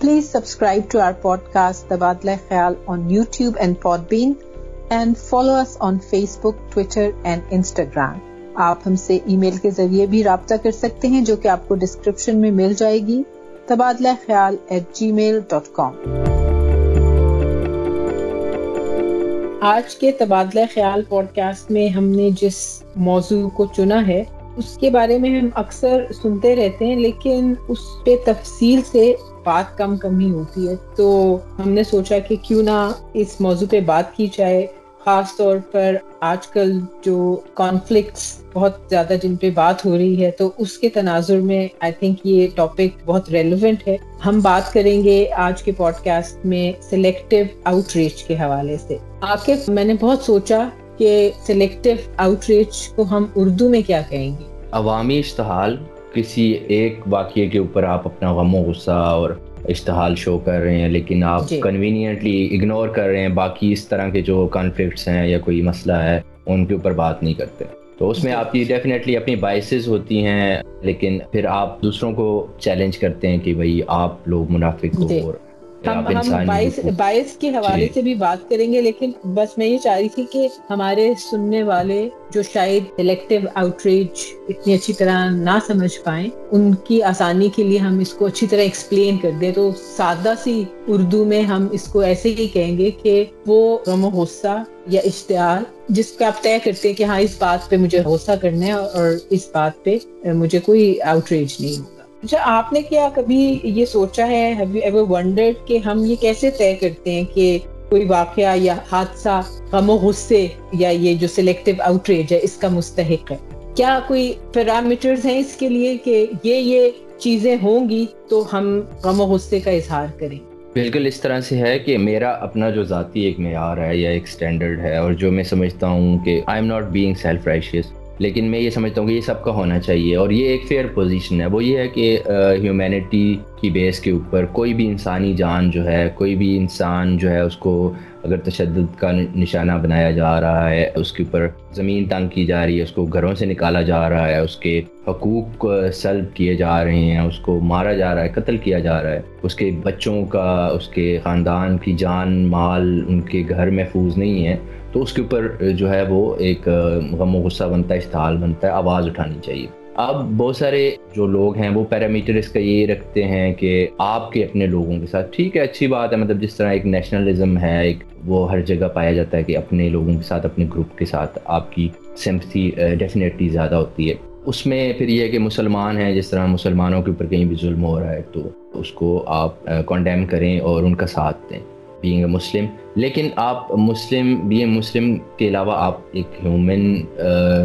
Please subscribe to our podcast Tabadla Khayal on YouTube and Podbean and follow us on Facebook Twitter and Instagram آپ ہم سے ای میل کے ذریعے بھی رابطہ کر سکتے ہیں، جو کہ آپ کو ڈسکرپشن میں مل جائے گی۔ تبادلہ خیال at G mile dot com آج کے تبادلہ خیال پوڈ کاسٹ میں ہم نے جس موضوع کو چنا ہے، اس کے بارے میں ہم اکثر سنتے رہتے ہیں، لیکن اس پہ تفصیل سے بات کم کم ہی ہوتی ہے، تو ہم نے سوچا کہ کیوں نہ اس موضوع پہ بات کی جائے۔ خاص طور پر آج کل جو کانفلکٹس بہت زیادہ جن پہ بات ہو رہی ہے، تو اس کے تناظر میں آئی تھنک یہ ٹاپک بہت ریلیونٹ ہے۔ ہم بات کریں گے آج کے پوڈ کاسٹ میں سلیکٹو آؤٹ ریچ کے حوالے سے۔ آخر میں نے بہت سوچا کہ سلیکٹو آؤٹ ریچ کو ہم اردو میں کیا کہیں گے؟ عوامی اشتہال کسی ایک واقعے کے اوپر آپ اپنا غم و غصہ اور اشتہال شو کر رہے ہیں لیکن آپ کنوینئنٹلی جی۔ اگنور کر رہے ہیں باقی اس طرح کے جو کانفلکٹس ہیں یا کوئی مسئلہ ہے ان کے اوپر بات نہیں کرتے تو اس میں جی۔ آپ کی ڈیفینیٹلی اپنی بائسز ہوتی ہیں لیکن پھر آپ دوسروں کو چیلنج کرتے ہیں کہ بھائی آپ لوگ منافق ہو جی۔ اور ہم باعث کے حوالے جی۔ سے بھی بات کریں گے لیکن بس میں یہ چاہ رہی تھی کہ ہمارے سننے والے جو شاید سلیکٹو آؤٹریچ اتنی اچھی طرح نہ سمجھ پائیں ان کی آسانی کے لیے ہم اس کو اچھی طرح ایکسپلین کر دیں۔ تو سادہ سی اردو میں ہم اس کو ایسے ہی کہیں گے کہ وہ غم و غصہ یا اشتہار جس کا آپ طے کرتے ہیں کہ ہاں اس بات پہ مجھے غصہ کرنا ہے اور اس بات پہ مجھے کوئی آؤٹریچ نہیں۔ ہوگا اچھا آپ نے کیا کبھی یہ سوچا ہے؟ کہ ہم یہ کیسے طے کرتے ہیں کہ کوئی واقعہ یا حادثہ غم و غصے یا یہ جو سلیکٹو آؤٹریج ہے، اس کا مستحق ہے؟ کیا کوئی پیرامیٹرز ہیں اس کے لیے کہ یہ یہ چیزیں ہوں گی تو ہم غم و غصے کا اظہار کریں؟ بالکل اس طرح سے ہے کہ میرا اپنا جو ذاتی ایک معیار ہے یا ایک سٹینڈرڈ ہے اور جو میں سمجھتا ہوں کہ I am not being self righteous لیکن میں یہ سمجھتا ہوں کہ یہ سب کا ہونا چاہیے اور یہ ایک فیئر پوزیشن ہے۔ وہ یہ ہے کہ ہیومینٹی کی بیس کے اوپر کوئی بھی انسانی جان جو ہے، کوئی بھی انسان جو ہے، اس کو اگر تشدد کا نشانہ بنایا جا رہا ہے، اس کے اوپر زمین تنگ کی جا رہی ہے، اس کو گھروں سے نکالا جا رہا ہے، اس کے حقوق سلب کیے جا رہے ہیں، اس کو مارا جا رہا ہے، قتل کیا جا رہا ہے۔ اس کے بچوں کا، اس کے خاندان کی جان مال ان کے گھر محفوظ نہیں ہے۔ تو اس کے اوپر جو ہے وہ ایک غم و غصہ بنتا ہے، اشتعال بنتا ہے، آواز اٹھانی چاہیے۔ اب بہت سارے جو لوگ ہیں وہ پیرامیٹر اس کا یہ رکھتے ہیں کہ آپ کے اپنے لوگوں کے ساتھ، ٹھیک ہے، اچھی بات ہے مطلب جس طرح ایک نیشنلزم ہے، ایک وہ ہر جگہ پایا جاتا ہے کہ اپنے لوگوں کے ساتھ، اپنے گروپ کے ساتھ آپ کی سمپتھی ڈیفینیٹلی زیادہ ہوتی ہے۔ اس میں پھر یہ کہ مسلمان ہیں، جس طرح مسلمانوں کے اوپر کہیں بھی ظلم ہو رہا ہے تو اس کو آپ کنڈیم کریں اور ان کا ساتھ دیں۔ بینگ اے مسلم لیکن آپ مسلم بی اے مسلم کے علاوہ آپ ایک ہیومن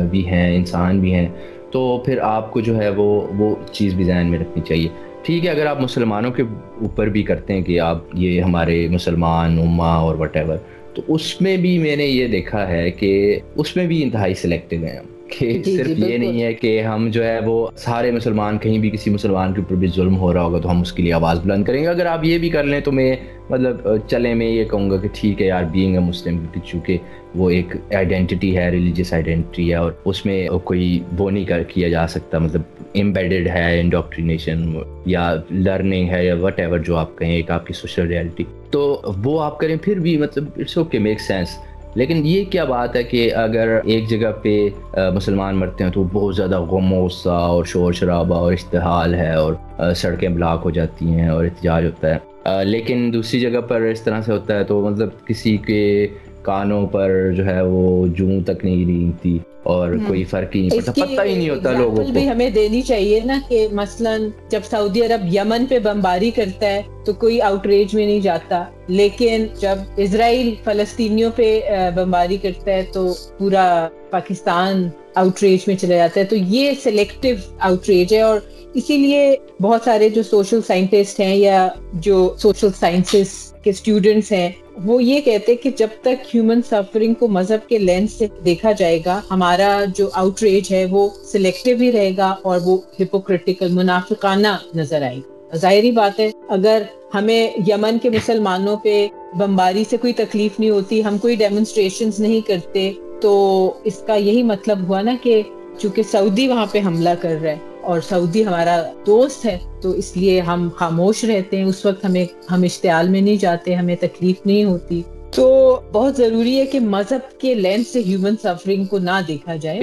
بھی ہیں، انسان بھی ہیں، تو پھر آپ کو جو ہے وہ وہ چیز بھی ذہن میں رکھنی چاہیے۔ ٹھیک ہے، اگر آپ مسلمانوں کے اوپر بھی کرتے ہیں کہ آپ یہ ہمارے مسلمان اما اور وٹ ایور تو اس میں بھی میں نے یہ دیکھا ہے کہ اس میں بھی انتہائی سلیکٹو ہیں ہم۔ کہ جی، جی، صرف یہ نہیں ہے کہ ہم جو ہے وہ سارے مسلمان کہیں بھی کسی مسلمان کے اوپر بھی ظلم ہو رہا ہوگا تو ہم اس کے لیے آواز بلند کریں گے۔ اگر آپ یہ بھی کر لیں تو میں مطلب چلیں میں یہ کہوں گا کہ ٹھیک ہے یار بینگ اے مسلم چونکہ وہ ایک آئیڈینٹی ہے ریلیجیس آئیڈینٹی ہے اور اس میں کوئی وہ نہیں کر کیا جا سکتا۔ مطلب امبیڈڈ ہے انڈاکٹرینیشن یا لرننگ ہے یا وٹ ایور جو آپ کہیں ایک آپ کی سوشل ریالٹی تو وہ آپ کریں پھر بھی مطلب اٹس اوکے میک سینس لیکن یہ کیا بات ہے کہ اگر ایک جگہ پہ مسلمان مرتے ہیں تو بہت زیادہ غم و غصہ اور شور شرابہ اور اشتحال ہے اور سڑکیں بلاک ہو جاتی ہیں اور احتجاج ہوتا ہے۔ لیکن دوسری جگہ پر اس طرح سے ہوتا ہے تو مطلب کسی کے کانوں پر جو ہے وہ جوں تک نہیں رینگتی اور کوئی فرق ہی نہیں پڑتا پتہ ہی نہیں ہوتا لوگوں کو۔ بھی ہمیں دینی چاہیے نا کہ مثلا جب سعودی عرب یمن پہ بمباری کرتا ہے تو کوئی آؤٹ ریج میں نہیں جاتا لیکن جب اسرائیل فلسطینیوں پہ بمباری کرتا ہے تو پورا پاکستان آؤٹریج میں چلا جاتا ہے تو یہ سلیکٹو آؤٹریج ہے اور اسی لیے بہت سارے جو سوشل سائنٹسٹ ہیں یا جو سوشل سائنسز کے اسٹوڈینٹس ہیں، وہ یہ کہتے کہ جب تک ہیومن سفرنگ کو مذہب کے لینس سے دیکھا جائے گا، ہمارا جو آؤٹ ریج ہے وہ سلیکٹو ہی رہے گا اور وہ ہپوکریٹیکل منافقانہ نظر آئے گا۔ ظاہری بات ہے اگر ہمیں یمن کے مسلمانوں پہ بمباری سے کوئی تکلیف نہیں ہوتی ہم کوئی ڈیمونسٹریشن نہیں کرتے تو اس کا یہی مطلب ہوا نا کہ چونکہ سعودی وہاں پہ حملہ کر رہا ہے اور سعودی ہمارا دوست ہے تو اس لیے ہم خاموش رہتے ہیں۔ اس وقت ہمیں ہم اشتعال میں نہیں جاتے ہمیں تکلیف نہیں ہوتی۔ تو بہت ضروری ہے کہ مذہب کے لینس سے ہیومن سفرنگ کو نہ دیکھا جائے۔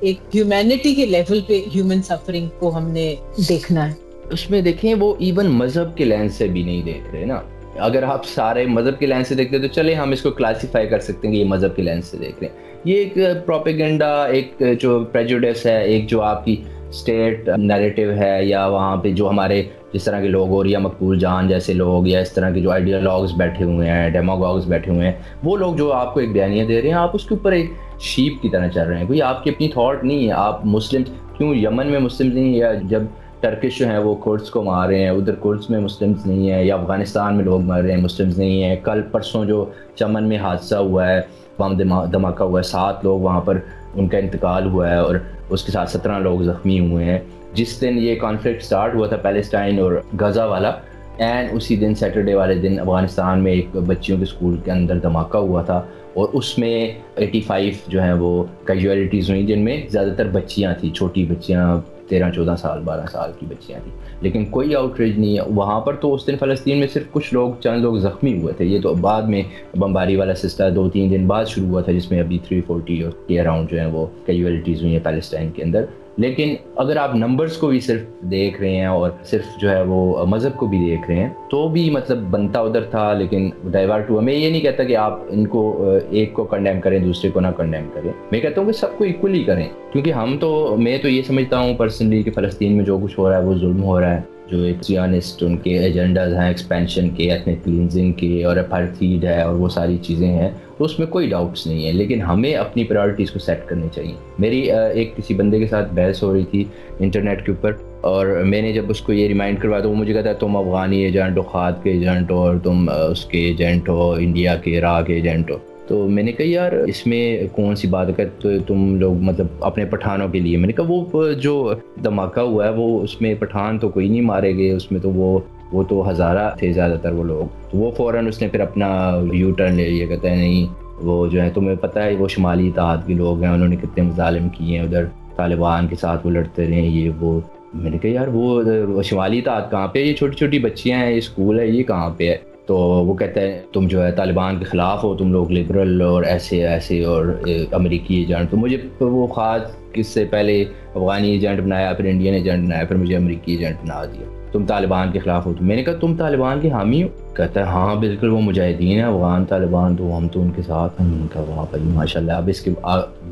ایک ہیومینٹی کے لیول پہ ہیومن سفرنگ کو ہم نے دیکھنا ہے۔ اس میں دیکھیں وہ ایون مذہب کے لینس سے بھی نہیں دیکھ رہے نا۔ اگر آپ سارے مذہب کے لینس سے دیکھتے تو چلے ہم اس کو کلاسیفائی کر سکتے ہیں کہ یہ مذہب کے لینس سے دیکھ رہے ہیں۔ یہ ایک پروپیگنڈا ایک جو پریجوڈس ہے، ایک جو آپ کی اسٹیٹ نیریٹو ہے یا وہاں پہ جو ہمارے جس طرح کے لوگ اور یا مقبول جان جیسے لوگ یا اس طرح کے جو آئیڈیالوگس بیٹھے ہوئے ہیں ڈیموگاگس بیٹھے ہوئے ہیں، وہ لوگ جو آپ کو ایک بیانیہ دے رہے ہیں، آپ اس کے اوپر ایک شیپ کی طرح چل رہے ہیں۔ کوئی آپ کی اپنی تھاٹ نہیں ہے، آپ مسلم، کیوں یمن میں مسلم نہیں یا جب ٹرکش جو ہیں وہ کورس کو مار رہے ہیں، ادھر کورس میں مسلمس نہیں ہیں یا افغانستان میں لوگ مر رہے ہیں مسلمس نہیں ہیں۔ کل پرسوں جو چمن میں حادثہ ہوا ہے، بم دھماکہ ہوا ہے، سات لوگ وہاں پر ان کا انتقال ہوا ہے اور اس کے ساتھ سترہ لوگ زخمی ہوئے ہیں۔ جس دن یہ کانفلکٹ سٹارٹ ہوا تھا پیلسٹائن اور غزہ والا اینڈ اسی دن سیٹرڈے والے دن افغانستان میں ایک بچیوں کے اسکول کے اندر دھماکہ ہوا تھا۔ اور اس میں ایٹی فائیو جو ہیں وہ کیجویلٹیز ہوئیں، جن میں زیادہ تر بچیاں تھیں، چھوٹی بچیاں تیرہ چودہ سال، بارہ سال کی بچیاں تھیں۔ لیکن کوئی آؤٹ ریج نہیں ہے وہاں پر تو اس دن فلسطین میں صرف کچھ لوگ، چند لوگ زخمی ہوئے تھے۔ یہ تو بعد میں بمباری والا سلسلہ دو تین دن بعد شروع ہوا تھا، جس میں ابھی تھری فورٹی کے اراؤنڈ جو ہیں وہ کیجویلٹیز ہوئی ہیں پیلسٹائن کے اندر۔ لیکن اگر آپ نمبرز کو بھی صرف دیکھ رہے ہیں اور صرف جو ہے وہ مذہب کو بھی دیکھ رہے ہیں، تو بھی مطلب بنتا ادھر تھا، لیکن ڈائیورٹ ہوا میں یہ نہیں کہتا کہ آپ ان کو ایک کو کنڈیم کریں، دوسرے کو نہ کنڈیم کریں۔ میں کہتا ہوں کہ سب کو ایکولی کریں۔ کیونکہ ہم تو، میں تو یہ سمجھتا ہوں پرسنلی کہ فلسطین میں جو کچھ ہو رہا ہے، وہ ظلم ہو رہا ہے۔ جو ایک سیانسٹ ان کے ایجنڈاز ہیں ایکسپینشن کے ایتھنک کلینزنگ کے اور اپارتھیڈ ہے اور وہ ساری چیزیں ہیں، تو اس میں کوئی ڈاؤٹس نہیں ہے لیکن ہمیں اپنی پرائورٹیز کو سیٹ کرنی چاہیے۔ میری ایک کسی بندے کے ساتھ بحث ہو رہی تھی انٹرنیٹ کے اوپر اور میں نے جب اس کو یہ ریمائنڈ کروایا تو وہ مجھے کہتا ہے، تم افغانی ایجنٹ ہو خوات کے ایجنٹ ہو اور تم اس کے ایجنٹ ہو، انڈیا کے عراق کے ایجنٹ ہو۔ تو میں نے کہا، یار، اس میں کون سی بات ہے تو تم لوگ مطلب اپنے پٹھانوں کے لیے? میں نے کہا، وہ جو دھماکہ ہوا ہے، وہ اس میں پٹھان تو کوئی نہیں مارے گئے، اس میں تو وہ وہ تو ہزارہ تھے زیادہ تر وہ لوگ۔ تو وہ فوراً اس نے پھر اپنا یو ٹرن لے لیا، کہتا ہے، نہیں، وہ جو ہے، تمہیں پتہ ہے، وہ شمالی اتحاد کے لوگ ہیں، انہوں نے کتنے مظالم کیے ہیں، ادھر طالبان کے ساتھ وہ لڑتے رہے ہیں، یہ وہ۔ میں نے کہا، یار، وہ شمالی اتحاد کہاں پہ یہ چھوٹی چھوٹی بچیاں ہیں، یہ اسکول ہے، یہ کہاں پہ ہے؟ تو وہ کہتے ہیں، تم جو ہے طالبان کے خلاف ہو، تم لوگ لبرل اور ایسے ایسے اور امریکی ایجنٹ۔ تو مجھے وہ خاص کس سے پہلے افغانی ایجنٹ بنایا، پھر انڈین ایجنٹ بنایا، پھر مجھے امریکی ایجنٹ بنا دیا۔ تم طالبان کے خلاف ہو۔ تو میں نے کہا، تم طالبان کے حامی ہو؟ کہتا ہے ہاں بالکل، وہ مجاہدین ہیں، افغان طالبان، تو ہم تو ان کے ساتھ ہیں۔ ان کا وہاں پر ماشاء اللہ اب اس کے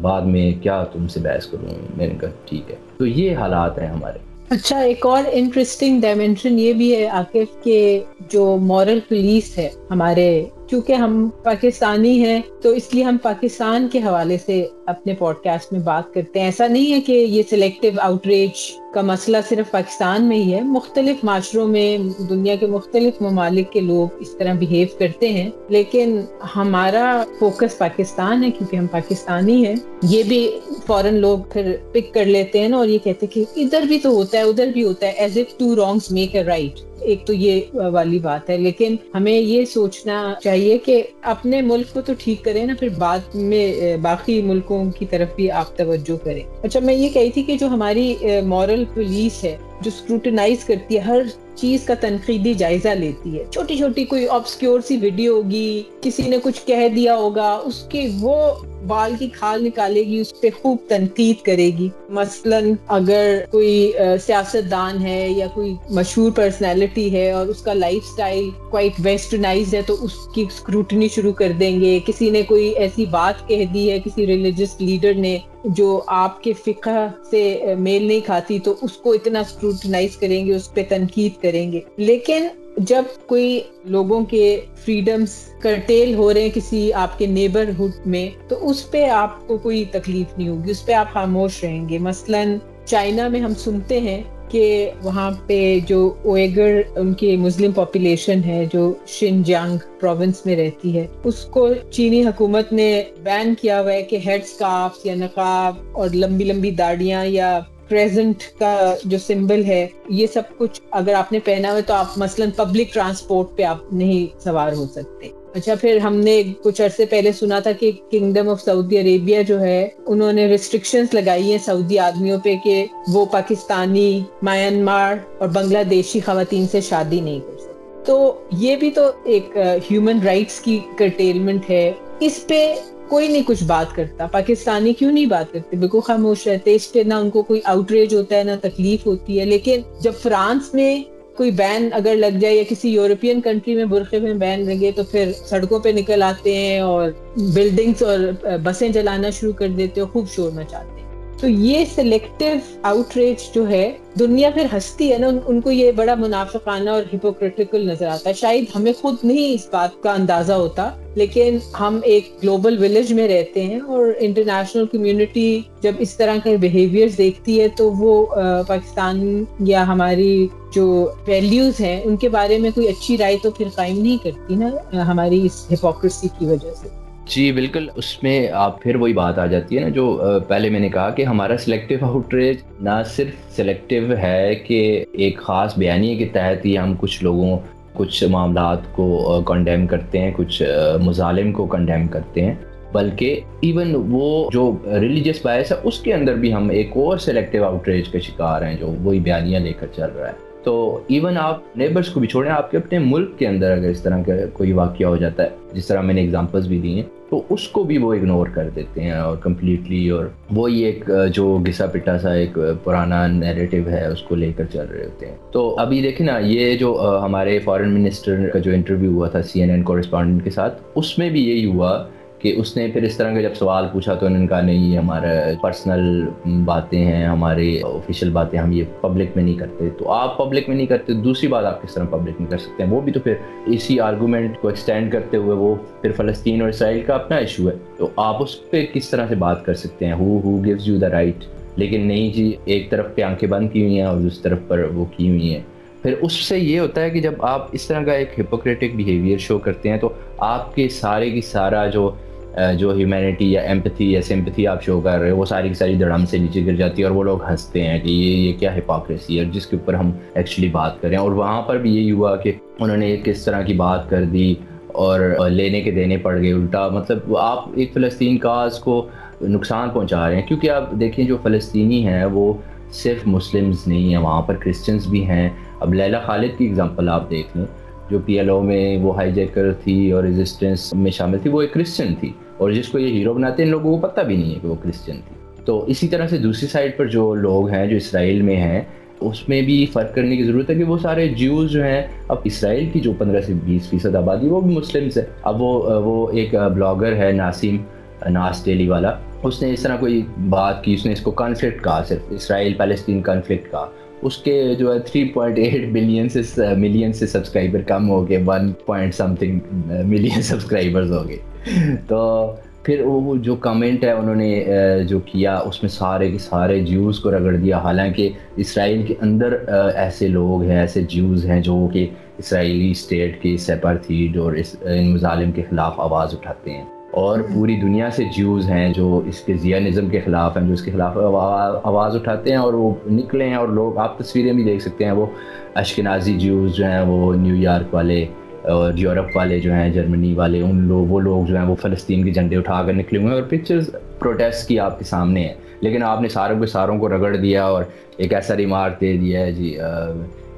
بعد میں کیا تم سے بحث کروں؟ میں نے کہا، ٹھیک ہے۔ تو یہ حالات ہیں ہمارے۔ اچھا ایک اور انٹرسٹنگ ڈائمینشن یہ بھی ہے عاقف کے جو مورل پولیس ہے ہمارے کیونکہ ہم پاکستانی ہیں، تو اس لیے ہم پاکستان کے حوالے سے اپنے پوڈ کاسٹ میں بات کرتے ہیں۔ ایسا نہیں ہے کہ یہ سلیکٹو آؤٹریچ کا مسئلہ صرف پاکستان میں ہی ہے۔ مختلف معاشروں میں، دنیا کے مختلف ممالک کے لوگ اس طرح بیہیو کرتے ہیں۔ لیکن ہمارا فوکس پاکستان ہے کیونکہ ہم پاکستانی ہیں۔ یہ بھی فوراً لوگ پھر پک کر لیتے ہیں اور یہ کہتے ہیں کہ ادھر بھی تو ہوتا ہے، ادھر بھی ہوتا ہے as if two wrongs make a right ایک تو یہ والی بات ہے، لیکن ہمیں یہ سوچنا چاہیے کہ اپنے ملک کو تو ٹھیک کریں نا، پھر بعد میں باقی ملکوں کی طرف بھی آپ توجہ کریں۔ اچھا میں یہ کہی تھی کہ جو ہماری مورل پولیس ہے، جو اسکروٹنائز کرتی ہے، ہر چیز کا تنقیدی جائزہ لیتی ہے۔ چھوٹی چھوٹی کوئی آبسکیور سی ویڈیو ہوگی، کسی نے کچھ کہہ دیا ہوگا، اس کے وہ بال کی کھال نکالے گی، اس پہ خوب تنقید کرے گی۔ مثلا اگر کوئی سیاست دان ہے یا کوئی مشہور پرسنالٹی ہے اور اس کا لائف سٹائل کوائٹ ویسٹرنائز ہے، تو اس کی اسکروٹنی شروع کر دیں گے۔ کسی نے کوئی ایسی بات کہہ دی ہے، کسی ریلیجس لیڈر نے جو آپ کے فقہ سے میل نہیں کھاتی، تو اس کو اتنا اسکروٹنائز کریں گے، اس پہ تنقید کریں گے۔ لیکن جب کوئی لوگوں کے فریڈمز کرٹیل ہو رہے ہیں کسی آپ کے نیبرہڈ میں، تو اس پہ آپ کو کوئی تکلیف نہیں ہوگی، اس پہ آپ خاموش رہیں گے۔ مثلاً چائنا میں ہم سنتے ہیں کہ وہاں پہ جو اویگر، ان کی مسلم پاپولیشن ہے، جو شن جانگ پروونس میں رہتی ہے، اس کو چینی حکومت نے بین کیا ہوا ہے کہ ہیڈ سکارف یا نقاب اور لمبی لمبی داڑیاں یا پریزنٹ کا جو سمبل ہے، یہ سب کچھ اگر آپ نے پہنا ہوا تو آپ مثلاً پبلک ٹرانسپورٹ پہ آپ نہیں سوار ہو سکتے۔ اچھا پھر ہم نے کچھ عرصے پہلے سنا تھا کہ کنگڈم آف سعودی عربیہ جو ہے، انہوں نے ریسٹرکشنز لگائی ہیں سعودی آدمیوں پہ کہ وہ پاکستانی میانمار اور بنگلہ دیشی خواتین سے شادی نہیں کر سکتے۔ تو یہ بھی تو ایک ہیومن رائٹس کی کرٹیلمنٹ ہے۔ اس پہ کوئی نہیں کچھ بات کرتا۔ پاکستانی کیوں نہیں بات کرتے؟ بالکل خاموش رہتے اس پہ نہ ان کو کوئی آؤٹریج ہوتا ہے، نہ تکلیف ہوتی ہے۔ لیکن جب فرانس میں کوئی بین اگر لگ جائے یا کسی یورپین کنٹری میں برقعے میں بین لگے تو پھر سڑکوں پہ نکل آتے ہیں اور بلڈنگز اور uh, بسیں جلانا شروع کر دیتے ہیں خوب شور مچاتے ہیں۔ تو یہ سلیکٹو آؤٹ ریچ جو ہے، دنیا پھر ہنستی ہے نا، ان کو یہ بڑا منافقانہ اور ہپوکریٹیکل نظر آتا ہے۔ شاید ہمیں خود نہیں اس بات کا اندازہ ہوتا، لیکن ہم ایک گلوبل ولیج میں رہتے ہیں اور انٹرنیشنل کمیونٹی جب اس طرح کے بیہیویئر دیکھتی ہے تو وہ پاکستان یا ہماری جو ویلیوز ہیں، ان کے بارے میں کوئی اچھی رائے تو پھر قائم نہیں کرتی نا، ہماری اس ہپوکریسی کی وجہ سے۔ جی بالکل۔ اس میں آپ پھر وہی بات آ جاتی ہے نا جو پہلے میں نے کہا کہ ہمارا سلیکٹیو آؤٹریج نہ صرف سلیکٹیو ہے کہ ایک خاص بیانیے کے تحت ہی ہم کچھ لوگوں، کچھ معاملات کو کنڈیم کرتے ہیں، کچھ مظالم کو کنڈیم کرتے ہیں۔ بلکہ ایون وہ جو ریلیجیس باعث ہے، اس کے اندر بھی ہم ایک اور سلیکٹیو آؤٹریج کا شکار ہیں جو وہی بیانیاں لے کر چل رہا ہے۔ تو ایون آپ نیبرس کو بھی چھوڑیں، آپ کے اپنے ملک کے اندر اگر اس طرح کا کوئی واقعہ ہو جاتا ہے، جس طرح میں نے اگزامپلس بھی دی ہیں، تو اس کو بھی وہ اگنور کر دیتے ہیں اور کمپلیٹلی اور وہی ایک جو گھسا پٹا سا ایک پرانا نیریٹو ہے، اس کو لے کر چل رہے ہوتے ہیں۔ تو ابھی دیکھیں نا، یہ جو ہمارے فارن منسٹر کا جو انٹرویو ہوا تھا سی این این کورسپونڈنٹ کے ساتھ، اس میں بھی یہی ہوا کہ اس نے پھر اس طرح کا جب سوال پوچھا تو انہوں نے کہا، نہیں، یہ ہمارا پرسنل باتیں ہیں ہماری آفیشیل باتیں ہم یہ پبلک میں نہیں کرتے. تو آپ پبلک میں نہیں کرتے، دوسری بات آپ کس طرح پبلک میں کر سکتے ہیں؟ وہ بھی تو پھر اسی آرگومنٹ کو ایکسٹینڈ کرتے ہوئے وہ پھر فلسطین اور اسرائیل کا اپنا ایشو ہے. تو آپ اس پہ کس طرح سے بات کر سکتے ہیں؟ Who who gives you the right لیکن نہیں جی ایک طرف پہ آنکھیں بند کی ہوئی ہیں اور دوسری طرف پر وہ کی ہوئی ہیں. پھر اس سے یہ ہوتا ہے کہ جب آپ اس طرح کا ایک ہپوکریٹک بیہیویئر شو کرتے ہیں تو آپ کے سارے کی سارا جو جو ہیومینٹی یا ایمپتھی یا سمپتھی آپ شو کر رہے ہو، وہ ساری کی ساری دڑم سے نیچے گر جاتی ہے اور وہ لوگ ہنستے ہیں کہ یہ یہ کیا ہپاکریسی ہے، جس کے اوپر ہم ایکچولی بات کریں اور وہاں پر بھی یہی ہوا کہ انہوں نے کس طرح کی بات کر دی اور لینے کے دینے پڑ گئے، الٹا مطلب آپ ایک فلسطین کاز کو نقصان پہنچا رہے ہیں۔ کیونکہ آپ دیکھیں جو فلسطینی ہیں، وہ صرف مسلمز نہیں ہیں، وہاں پر کرسچنس بھی ہیں۔ اب لیلہ خالد کی اگزامپل آپ دیکھ لیں۔ جو پی ایل او میں وہ ہائی جیکر تھی اور ریزسٹنس میں شامل تھی، وہ ایک کرسچن تھی۔ اور جس کو یہ ہیرو بناتے ہیں، ان لوگوں کو پتہ بھی نہیں ہے کہ وہ کرسچن تھی۔ تو اسی طرح سے دوسری سائڈ پر جو لوگ ہیں، جو اسرائیل میں ہیں، اس میں بھی فرق کرنے کی ضرورت ہے کہ وہ سارے جیوز جو ہیں، اب اسرائیل کی جو پندرہ سے بیس فیصد آبادی، وہ بھی مسلمس ہے اب وہ وہ ایک بلاگر ہے ناسیم ناس ڈیلی والا۔ اس نے اس طرح کوئی بات کی، اس نے اس کو کانفلکٹ کہا، صرف اسرائیل پیلسطین کانفلکٹ کہا اس کے جو ہے تھری پوائنٹ ایٹ بلین سے ملین سے سبسکرائبر کم ہو گئے one point something million subscribers ہو گئے۔ تو پھر وہ جو کمنٹ ہے انہوں نے uh, جو کیا، اس میں سارے کے سارے جیوز کو رگڑ دیا۔ حالانکہ اسرائیل کے اندر uh, ایسے لوگ ہیں، ایسے جیوز ہیں جو کہ اسرائیلی اسٹیٹ کے سیپر تھی جو ان مظالم کے خلاف آواز اٹھاتے ہیں۔ اور پوری دنیا سے جیوز ہیں جو اس کے زیانزم کے خلاف ہیں، جو اس کے خلاف آواز اٹھاتے ہیں اور وہ نکلے ہیں اور لوگ آپ تصویریں بھی دیکھ سکتے ہیں۔ وہ اشکنازی جیوز جو ہیں، وہ نیو یارک والے اور یورپ والے جو ہیں جرمنی والے، ان لوگ وہ لوگ جو ہیں، وہ فلسطین کے جھنڈے اٹھا کر نکلے ہوئے ہیں اور پکچرز پروٹیسٹ کی آپ کے سامنے ہیں۔ لیکن آپ نے ساروں کے ساروں کو رگڑ دیا اور ایک ایسا ریمارک دے دیا ہے جی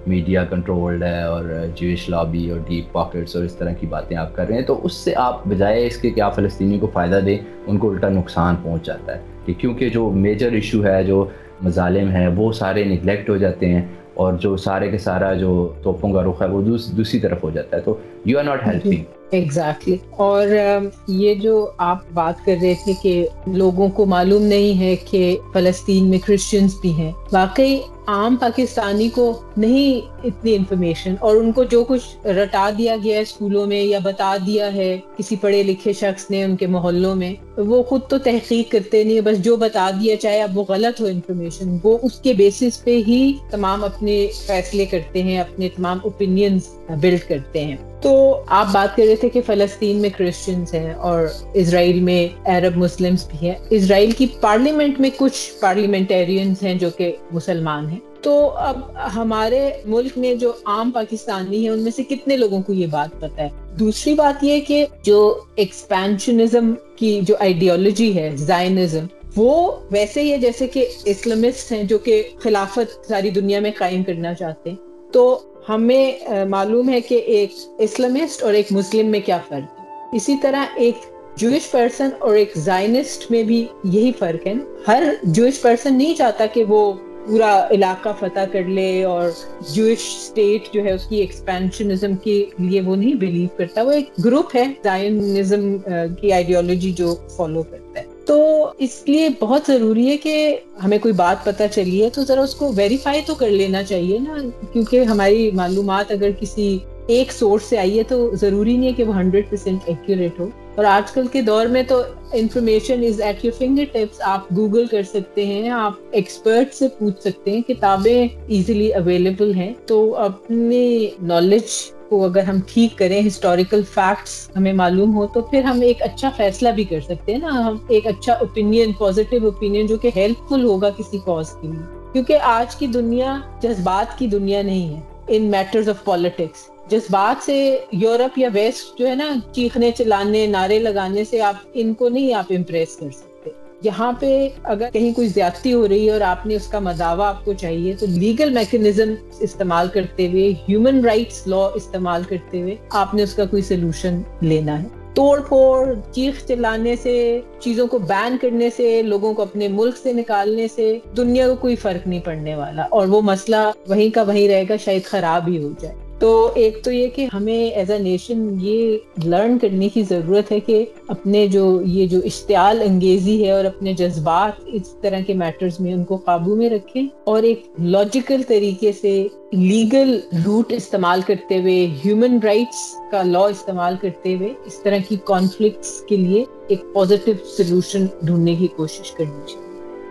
میڈیا کنٹرولڈ ہے اور uh, جوش لابی اور ڈیپ پاکٹس اور اس طرح کی باتیں آپ کر رہے ہیں، تو اس سے آپ بجائے اس کے کہ آپ فلسطینی کو فائدہ دیں، ان کو الٹا نقصان پہنچ جاتا ہے۔ کہ کیونکہ جو میجر ایشو ہے، جو مظالم ہے وہ سارے نگلیکٹ ہو جاتے ہیں اور جو سارے کے سارا جو توپوں کا رخ ہے، وہ دوسری طرف ہو جاتا ہے۔ تو you are not helping exactly اور um, یہ جو آپ بات کر رہے تھے کہ لوگوں کو معلوم نہیں ہے کہ فلسطین میں کرسچنس بھی ہیں، واقعی عام پاکستانی کو نہیں اتنی انفارمیشن اور ان کو جو کچھ رٹا دیا گیا ہے اسکولوں میں یا بتا دیا ہے کسی پڑھے لکھے شخص نے ان کے محلوں میں، وہ خود تو تحقیق کرتے نہیں بس جو بتا دیا چاہے اب وہ غلط ہو انفارمیشن وہ اس کے بیسس پہ ہی تمام اپنے فیصلے کرتے ہیں، اپنے تمام اوپینینس بلڈ کرتے ہیں۔ تو آپ بات کر رہے تھے کہ فلسطین میں کرسچنس ہیں اور اسرائیل میں عرب مسلمس بھی ہیں۔ اسرائیل کی پارلیمنٹ میں کچھ پارلیمنٹیرینس ہیں جو کہ مسلمان ہیں۔ تو اب ہمارے ملک میں جو عام پاکستانی ہیں، ان میں سے کتنے لوگوں کو یہ بات پتا ہے؟ دوسری بات یہ کہ جو ایکسپینشنزم کی جو آئیڈیالوجی ہے زائنزم وہ ویسے ہی ہے جیسے کہ اسلامسٹ ہیں جو کہ خلافت ساری دنیا میں قائم کرنا چاہتے ہیں۔ تو ہمیں معلوم ہے کہ ایک اسلامسٹ اور ایک مسلم میں کیا فرق اسی طرح ایک جوش پرسن اور ایک زائنسٹ میں بھی یہی فرق ہے۔ ہر جوش پرسن نہیں چاہتا کہ وہ پورا علاقہ فتح کر لے اور جوش اسٹیٹ جو ہے اس کی ایکسپینشنزم کے لیے وہ نہیں بلیو کرتا۔ وہ ایک گروپ ہے زائنزم کی آئیڈیالوجی جو فالو کرتا ہے۔ تو اس لیے بہت ضروری ہے کہ ہمیں کوئی بات پتہ چلی ہے تو ذرا اس کو ویریفائی تو کر لینا چاہیے نا۔ کیونکہ ہماری معلومات اگر کسی ایک سورس سے آئی ہے تو ضروری نہیں ہے کہ وہ ہنڈریڈ پرسینٹ ایکوریٹ ہو۔ اور آج کل کے دور میں تو information is at your fingertips آپ گوگل کر سکتے ہیں، آپ ایکسپرٹ سے پوچھ سکتے ہیں، کتابیں ایزیلی اویلیبل ہیں۔ تو اپنی نالج کو اگر ہم ٹھیک کریں ہسٹوریکل فیکٹس ہمیں معلوم ہو، تو پھر ہم ایک اچھا فیصلہ بھی کر سکتے ہیں نا۔ ہم ایک اچھا اوپینین پازیٹیو اوپینین جو کہ ہیلپ فل ہوگا کسی کاز کے لیے۔ کیونکہ آج کی دنیا جذبات کی دنیا نہیں ہے۔ ان میٹرز آف پالیٹکس جذبات سے یورپ یا ویسٹ جو ہے نا، چیخنے، چلانے، نعرے لگانے سے آپ ان کو نہیں آپ امپریس کر سکتے۔ یہاں پہ اگر کہیں کوئی زیادتی ہو رہی ہے اور آپ نے اس کا مداوع آپ کو چاہیے، تو لیگل میکنزم استعمال کرتے ہوئے ہیومن رائٹس لا استعمال کرتے ہوئے آپ نے اس کا کوئی سولوشن لینا ہے۔ توڑ پھوڑ، چیخ چلانے سے، چیزوں کو بین کرنے سے، لوگوں کو اپنے ملک سے نکالنے سے دنیا کو کوئی فرق نہیں پڑنے والا۔ اور وہ مسئلہ وہیں کا وہیں رہے گا، شاید خراب ہی ہو جائے۔ تو ایک تو یہ کہ ہمیں ایز اے نیشن یہ لرن کرنے کی ضرورت ہے کہ اپنے جو یہ جو اشتعال انگیزی ہے اور اپنے جذبات اس طرح کے میٹرز میں ان کو قابو میں رکھیں اور ایک لاجیکل طریقے سے لیگل روٹ استعمال کرتے ہوئے ہیومن رائٹس کا لا استعمال کرتے ہوئے اس طرح کی کانفلکٹس کے لیے ایک پازیٹیو سولوشن ڈھونڈنے کی کوشش کرنی چاہیے۔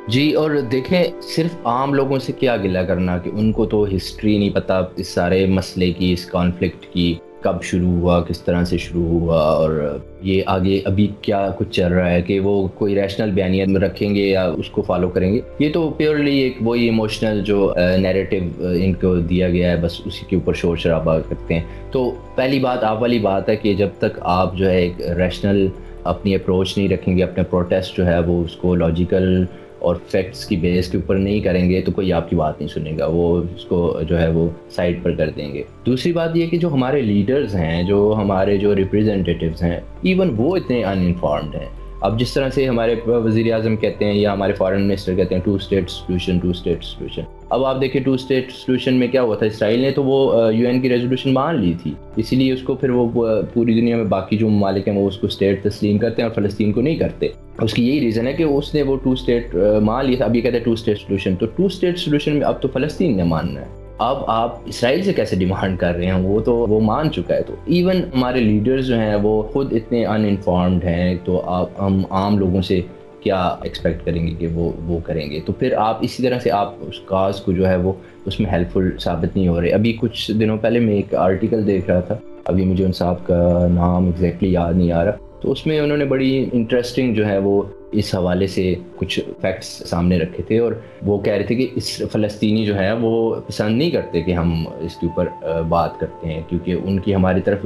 جی اور دیکھیں، صرف عام لوگوں سے کیا گلا کرنا کہ ان کو تو ہسٹری نہیں پتا، اس سارے مسئلے کی، اس کانفلکٹ کی، کب شروع ہوا، کس طرح سے شروع ہوا، اور یہ آگے ابھی کیا کچھ چل رہا ہے کہ وہ کوئی ریشنل بیانیت میں رکھیں گے یا اس کو فالو کریں گے؟ یہ تو پیورلی ایک وہی ایموشنل جو نیریٹو ان کو دیا گیا ہے، بس اسی کے اوپر شور شرابہ کرتے ہیں۔ تو پہلی بات، آپ والی بات ہے کہ جب تک آپ جو ہے ایک ریشنل اپنی اپروچ نہیں رکھیں گے، اپنے پروٹیسٹ جو ہے وہ اس کو لاجیکل اور فیکٹس کی بیس کے اوپر نہیں کریں گے تو کوئی آپ کی بات نہیں سنے گا، وہ اس کو جو ہے وہ سائڈ پر کر دیں گے۔ دوسری بات یہ کہ جو ہمارے لیڈرز ہیں، جو ہمارے جو ریپرزینٹیوز ہیں ایون وہ اتنے ان انفارمڈ ہیں۔ اب جس طرح سے ہمارے وزیر اعظم کہتے ہیں یا ہمارے فارن منسٹر کہتے ہیں two state solution two state solution اب آپ دیکھیں ٹو اسٹیٹ سولوشن میں کیا ہوا تھا؟ اسرائیل نے تو وہ یو این کی ریزولوشن مان لی تھی۔ اسی لیے اس کو پھر وہ پوری دنیا میں باقی جو ممالک ہیں وہ اس کو اسٹیٹ تسلیم کرتے ہیں اور فلسطین کو نہیں کرتے۔ اس کی یہی ریزن ہے کہ اس نے وہ ٹو اسٹیٹ مان لیا تھا۔ اب یہ کہتے ہیں ٹو اسٹیٹ سولوشن تو ٹو اسٹیٹ سولوشن میں اب تو فلسطین نے ماننا ہے۔ اب آپ اسرائیل سے کیسے ڈیمانڈ کر رہے ہیں؟ وہ تو وہ مان چکا ہے۔ تو ایون ہمارے لیڈرز جو ہیں وہ خود اتنے ان انفارمڈ ہیں۔ تو آپ ہم عام لوگوں سے کیا ایکسپیکٹ کریں گے کہ وہ وہ کریں گے؟ تو پھر آپ اسی طرح سے آپ اس کاز کو جو ہے وہ اس میں ہیلپ فل ثابت نہیں ہو رہے۔ ابھی کچھ دنوں پہلے میں ایک آرٹیکل دیکھ رہا تھا۔ ابھی مجھے ان صاحب کا نام ایگزیکٹلی یاد نہیں آ رہا۔ تو اس میں انہوں نے بڑی انٹرسٹنگ جو ہے وہ اس حوالے سے کچھ فیکٹس سامنے رکھے تھے اور وہ کہہ رہے تھے کہ اس فلسطینی جو ہے وہ پسند نہیں کرتے کہ ہم اس کے اوپر بات کرتے ہیں کیونکہ ان کی ہماری طرف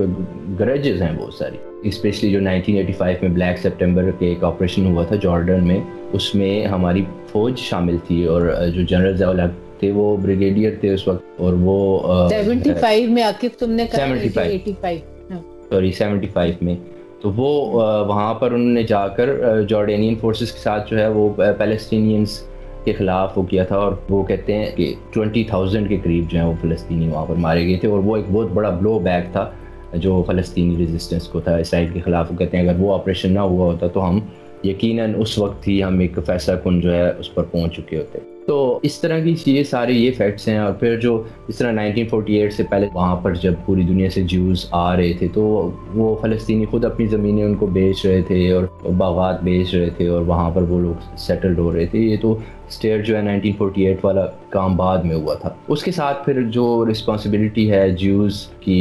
گرجز ہیں بہت ساری۔ اسپیشلی جو 1985 میں بلیک سپٹمبر کے ایک آپریشن ہوا تھا جارڈن میں اس میں ہماری فوج شامل تھی اور جو جنرل ضیاء تھے وہ بریگیڈیئر تھے اس وقت اور وہ سیونٹی فائیو میں عاقب تم نے سوری سیونٹی فائیو میں۔ تو وہ وہاں پر انہوں نے جا کر جارڈینین فورسز کے ساتھ جو ہے وہ پیلسٹینینس کے خلاف وہ کیا تھا اور وہ کہتے ہیں کہ ٹوینٹی تھاؤزینڈ کے قریب جو ہیں وہ فلسطینی وہاں پر مارے گئے تھے اور وہ ایک بہت بڑا بلو بیک تھا۔ جو فلسطینی ریزسٹنس کو تھا، اسرائیل کے خلاف کہتے ہیں، اگر وہ آپریشن نہ ہوا ہوتا تو ہم یقیناً اس وقت ہی ہم ایک فیصلہ کن جو ہے، اس پر پہنچ چکے ہوتے۔ تو اس طرح کی چیزیں سارے یہ فیکٹس ہیں اور پھر جو اس طرح 1948 سے پہلے وہاں پر جب پوری دنیا سے جیوز آ رہے تھے تو وہ فلسطینی خود اپنی زمینیں ان کو بیچ رہے تھے اور باغات بیچ رہے تھے اور وہاں پر وہ لوگ سیٹلڈ ہو رہے تھے۔ یہ تو اسٹیٹ جو ہے 1948 والا کام بعد میں ہوا تھا۔ اس کے ساتھ پھر جو رسپانسبلٹی ہے جیوز کی،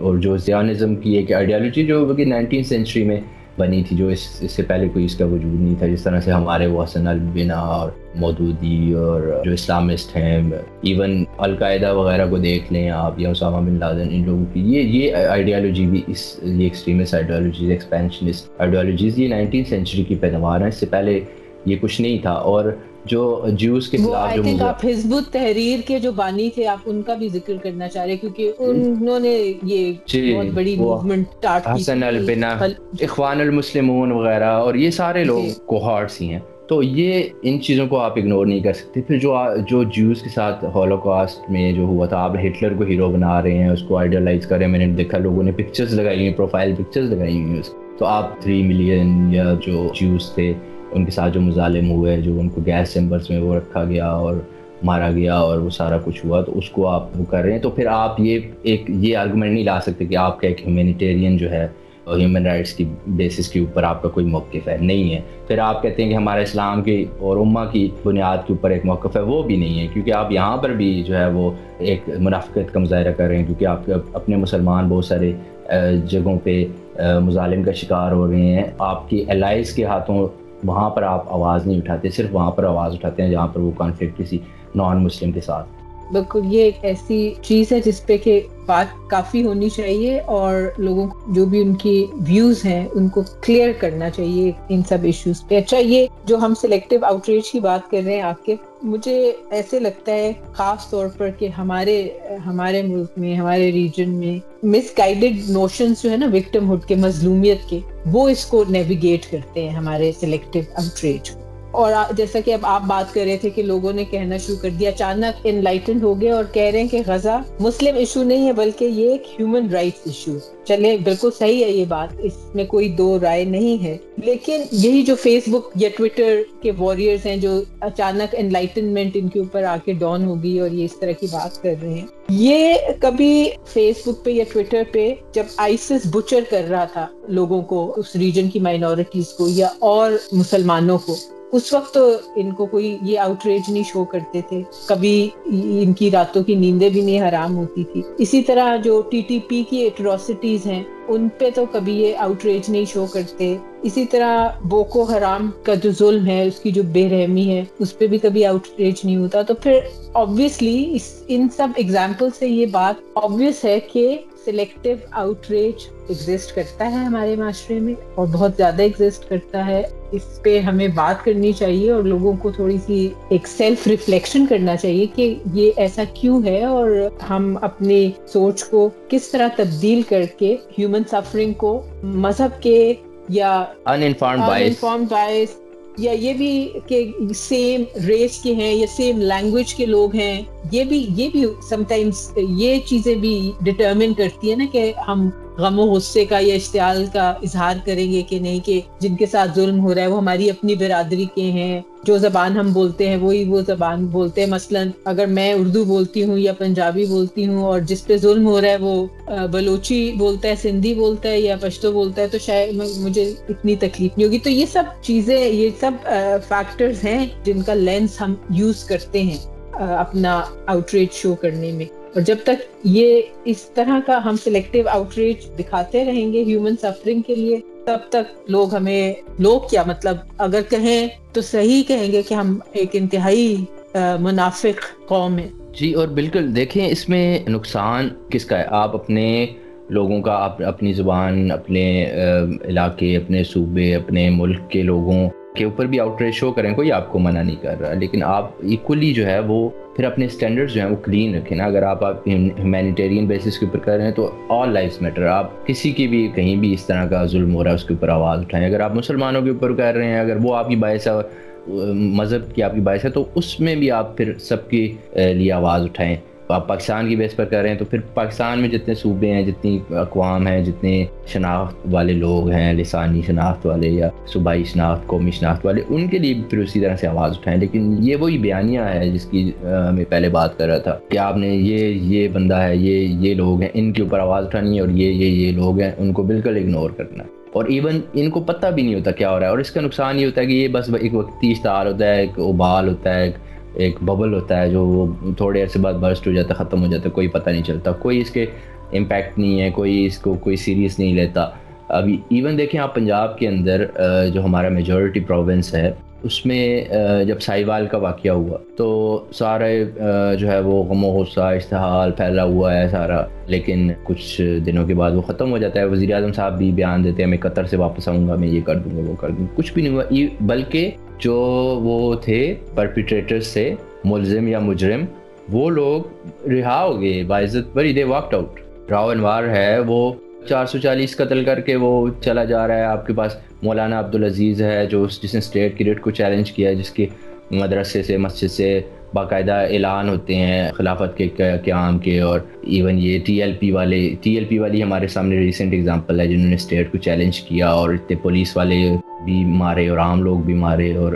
اور جو زیانزم کی ایک آئیڈیالوجی جو کہ نائنٹین سینچری میں بنی تھی، جو اس اس سے پہلے کوئی اس کا وجود نہیں تھا، جس طرح سے ہمارے وہ حسن البنا اور مودودی اور جو اسلامسٹ ہیں ایون القاعدہ وغیرہ کو دیکھ لیں آپ یا اسامہ بن لادن، ان لوگوں کی۔ یہ یہ آئیڈیالوجی بھی اس یہ ایکسٹریمسٹ آئیڈیالوجیز ایکسپینشنسٹ آئیڈیالوجیز یہ نائنٹین سینچری کی پیداوار ہیں۔ اس سے پہلے یہ کچھ نہیں تھا اور جو جیوز کے خلاف جو آپ حزب التحریر کے جو بانی تھے آپ ان کا بھی ذکر کرنا چاہ رہے کیونکہ انہوں نے یہ جی، بہت بڑی موومنٹ سٹارٹ کی حسن البنا اخوان المسلمون وغیرہ اور یہ سارے لوگ کوہارٹس ہی ہیں۔ تو یہ ان چیزوں کو آپ اگنور نہیں کر سکتے۔ پھر جو جو جیوز کے ساتھ ہولو کاسٹ میں جو ہوا تھا آپ ہٹلر کو ہیرو بنا رہے ہیں اس کو آئیڈیالائز کر رہے ہیں۔ میں نے دیکھا لوگوں نے پکچرز لگائی ہوئی ہیں پروفائل پکچرز لگائی ہوئی ہیں تو آپ تھری ملین یا جو جیوز تھے ان کے ساتھ جو مظالم ہوئے، جو ان کو گیس چیمبرس میں وہ رکھا گیا اور مارا گیا اور وہ سارا کچھ ہوا، تو اس کو آپ وہ کر رہے ہیں۔ تو پھر آپ یہ ایک یہ آرگومنٹ نہیں لا سکتے کہ آپ کا ایک ہیومینیٹیرین جو ہے ہیومن رائٹس کی بیسس کے اوپر آپ کا کوئی موقف ہے، نہیں ہے۔ پھر آپ کہتے ہیں کہ ہمارا اسلام کی اور امہ کی بنیاد کے اوپر ایک موقف ہے، وہ بھی نہیں ہے۔ کیونکہ آپ یہاں پر بھی جو ہے، وہ ایک منافقت کا مظاہرہ کر رہے ہیں۔ کیونکہ آپ اپنے مسلمان بہت سارے جگہوں پہ مظالم کا شکار ہو رہے ہیں۔ آپ کی الائز کے ہاتھوں وہاں پر آپ آواز نہیں اٹھاتے، صرف وہاں پر آواز اٹھاتے ہیں جہاں پر وہ کانفلکٹ کسی نان مسلم کے ساتھ۔ بالکل، یہ ایک ایسی چیز ہے جس پہ کہ بات کافی ہونی چاہیے اور لوگوں کو جو بھی ان کی ویوز ہیں ان کو کلیئر کرنا چاہیے ان سب ایشوز پہ۔ اچھا یہ جو ہم سلیکٹیو آؤٹ ریچ کی بات کر رہے ہیں آپ کے مجھے ایسے لگتا ہے خاص طور پر کہ ہمارے ہمارے ملک میں، ہمارے ریجن میں مس گائیڈیڈ نوشنز جو ہے نا وکٹم ہوڈ کے، مظلومیت کے، وہ اس کو نیویگیٹ کرتے ہیں ہمارے سلیکٹو آؤٹ کو اور جیسا کہ اب آپ بات کر رہے تھے کہ لوگوں نے کہنا شروع کر دیا، اچانک انلائٹنڈ ہو گئے اور کہہ رہے ہیں کہ غزہ مسلم ایشو نہیں ہے، بلکہ یہ ایک ہیومن رائٹس ایشو چلے بالکل صحیح ہے یہ بات، اس میں کوئی دو رائے نہیں ہے۔ لیکن یہی جو فیس بک یا ٹویٹر کے واریئرز ہیں جو اچانک انلائٹنمنٹ ان کے اوپر آ کے ڈاؤن ہوگی اور یہ اس طرح کی بات کر رہے ہیں۔ یہ کبھی فیس بک پہ یا ٹویٹر پہ جب آئسس بچر کر رہا تھا لوگوں کو، اس ریجن کی مائنورٹیز کو یا اور مسلمانوں کو اس وقت ان کو کوئی یہ آؤٹ ریج نہیں شو کرتے تھے. کبھی ان کی راتوں کی نیندیں بھی نہیں حرام ہوتی تھی. اسی طرح جو ٹی ٹی پی کی ایٹراسٹیز ہیں، ان پہ تو کبھی یہ آؤٹ ریج نہیں شو کرتے. اسی طرح بوکو حرام کا جو ظلم ہے، اس کی جو بے رحمی ہے، اس پہ بھی کبھی آؤٹ ریج نہیں ہوتا. تو پھر آبویسلی ان سب ایگزامپل سے یہ بات آبویس ہے کہ سلیکٹیو آؤٹ ریچ ایگزسٹ کرتا ہے ہمارے معاشرے میں اور بہت زیادہ ایگزسٹ کرتا ہے. اس پہ ہمیں بات کرنی چاہیے اور لوگوں کو تھوڑی سی ایک سیلف ریفلیکشن کرنا چاہیے کہ یہ ایسا کیوں ہے اور ہم اپنی سوچ کو کس طرح تبدیل کر کے ہیومن سفرنگ کو مذہب کے یا انفارم بائس یا یہ بھی کہ سیم ریس کے ہیں یا سیم لینگویج کے لوگ ہیں یہ بھی یہ بھی سم ٹائمس یہ چیزیں بھی ڈٹرمن کرتی ہے نا کہ ہم غم و غصے کا یا اشتعال کا اظہار کریں گے کہ نہیں کہ جن کے ساتھ ظلم ہو رہا ہے وہ ہماری اپنی برادری کے ہیں۔ جو زبان ہم بولتے ہیں وہی وہ زبان بولتے ہیں۔ مثلا اگر میں اردو بولتی ہوں یا پنجابی بولتی ہوں اور جس پہ ظلم ہو رہا ہے وہ بلوچی بولتا ہے، سندھی بولتا ہے یا پشتو بولتا ہے تو شاید مجھے اتنی تکلیف نہیں ہوگی۔ تو یہ سب چیزیں، یہ سب فیکٹرز ہیں جن کا لینس ہم یوز کرتے ہیں اپنا آؤٹ ریچ شو کرنے میں۔ اور جب تک یہ اس طرح کا ہم سلیکٹیو آؤٹ ریچ دکھاتے رہیں گے ہیومن سفرنگ کے لیے، تب تک لوگ ہمیں، لوگ کیا مطلب اگر کہیں تو صحیح کہیں گے کہ ہم ایک انتہائی منافق قوم ہیں۔ جی اور بالکل دیکھیں اس میں نقصان کس کا ہے؟ آپ اپنے لوگوں کا اپنی زبان، اپنے علاقے، اپنے صوبے، اپنے ملک کے لوگوں کے اوپر بھی آؤٹ ریچ شو کریں، کوئی آپ کو منع نہیں کر رہا۔ لیکن آپ ایکولی جو ہے وہ پھر اپنے اسٹینڈرڈ جو ہیں وہ کلین رکھیں نا۔ اگر آپ ہیومینیٹیرین بیسس کے اوپر کر رہے ہیں تو آل لائف میٹر آپ کسی کی بھی کہیں بھی اس طرح کا ظلم ہو رہا ہے، اس کے اوپر آواز اٹھائیں۔ اگر آپ مسلمانوں کے اوپر کر رہے ہیں، اگر وہ آپ کی باعث مذہب کی آپ کی باعث ہے، تو اس میں بھی آپ پھر سب کے لیے آواز اٹھائیں۔ آپ پاکستان کی بیس پر کر رہے ہیں تو پھر پاکستان میں جتنے صوبے ہیں، جتنی اقوام ہیں، جتنے شناخت والے لوگ ہیں، لسانی شناخت والے یا صوبائی شناخت، قومی شناخت والے، ان کے لیے پھر اسی طرح سے آواز اٹھائیں۔ لیکن یہ وہی بیانیہ ہے جس کی میں پہلے بات کر رہا تھا کہ آپ نے یہ یہ بندہ ہے، یہ یہ لوگ ہیں، ان کے اوپر آواز اٹھانی ہے اور یہ یہ یہ لوگ ہیں، ان کو بالکل اگنور کرنا ہے۔ اور ایون ان کو پتہ بھی نہیں ہوتا کیا ہو رہا ہے اور اس کا نقصان یہ ہوتا ہے کہ یہ بس ایک وقتی اشتہار ہوتا ہے، ایک ابال ہوتا ہے، ایک ایک ببل ہوتا ہے جو وہ تھوڑے عرصے بعد برسٹ ہو جاتا ہے، ختم ہو جاتا ہے، کوئی پتہ نہیں چلتا۔ کوئی اس کے امپیکٹ نہیں ہے، کوئی اس کو کوئی سیریس نہیں لیتا۔ ابھی ایون دیکھیں آپ پنجاب کے اندر جو ہمارا میجورٹی پروونس ہے، اس میں جب سائیوال کا واقعہ ہوا تو سارے جو ہے وہ غم و غصہ اشتحال پھیلا ہوا ہے سارا۔ لیکن کچھ دنوں کے بعد وہ ختم ہو جاتا ہے۔ وزیر اعظم صاحب بھی بیان دیتے ہیں، میں قطر سے واپس آؤں گا، میں یہ کر دوں گا، وہ کر دوں گا۔ کچھ بھی نہیں ہوا۔ بلکہ جو وہ تھے پرپیٹریٹر سے، ملزم یا مجرم، وہ لوگ رہا ہو گئے باعزت بری they walked out Rao Anwar ہے، وہ چار سو چالیس قتل کر کے وہ چلا جا رہا ہے، آپ کے پاس مولانا عبدالعزیز ہے، جو جس نے اسٹیٹ کی ریٹ کو چیلنج کیا ہے، جس کے مدرسے سے، مسجد سے باقاعدہ اعلان ہوتے ہیں خلافت کے قیام کے اور ایون یہ ٹی ایل پی والے ٹی ایل پی والی ہمارے سامنے ریسنٹ اگزامپل ہے، جنہوں نے اسٹیٹ کو چیلنج کیا اور اتنے پولیس والے بھی مارے اور عام لوگ بھی مارے اور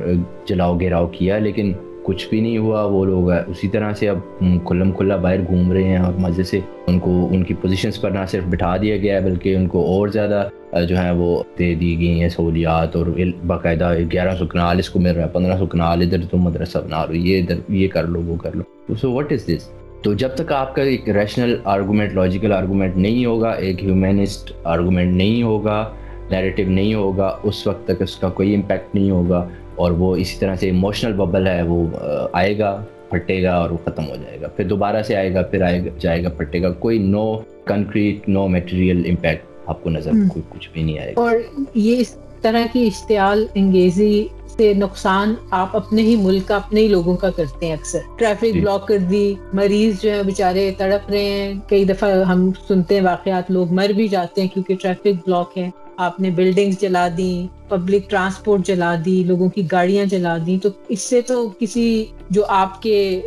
جلاؤ گھیراؤ کیا، لیکن کچھ بھی نہیں ہوا، وہ لوگ اسی طرح سے اب کھلم کھلا باہر گھوم رہے ہیں اور مزے سے ان کو، ان کی پوزیشنس پر نہ صرف بٹھا دیا گیا ہے، بلکہ ان کو اور زیادہ جو ہے وہ دے دی گئی ہیں سہولیات اور باقاعدہ گیارہ سو کنال اس کو مل رہا ہے، پندرہ سو کنال ادھر تم مدرسہ بنا لو، یہ ادھر، یہ کر لو، وہ کر لو۔ سو واٹ از دس تو جب تک آپ کا ایک ریشنل آرگومنٹ لاجیکل آرگومنٹ نہیں ہوگا، ایک ہیومینسٹ آرگومنٹ نہیں ہوگا نیریٹیو نہیں ہوگا اس وقت تک اس کا کوئی امپیکٹ نہیں ہوگا اور وہ اسی طرح سے ایموشنل ببل ہے وہ آئے گا پھٹے گا اور وہ ختم ہو جائے گا۔ پھر دوبارہ سے آئے گا پھر آئے گا جائے گا پھٹے گا۔ کوئی no concrete no material impact آپ کو نظر کوئی کچھ بھی نہیں آئے گا۔ اور یہ اس طرح کی اشتعال انگیزی سے نقصان آپ اپنے ہی ملک کا اپنے ہی لوگوں کا کرتے ہیں اکثر۔ ٹریفک جی۔ بلاک کر دی مریض جو ہے بیچارے تڑپ رہے ہیں۔ کئی دفعہ ہم سنتے ہیں واقعات لوگ مر بھی جاتے ہیں کیونکہ ٹریفک بلاک ہے۔ آپ نے بلڈنگز جلا دی پبلک ٹرانسپورٹ جلا دی، لوگوں کی گاڑیاں جلا دی تو اس سے تو کسی جو آپ کے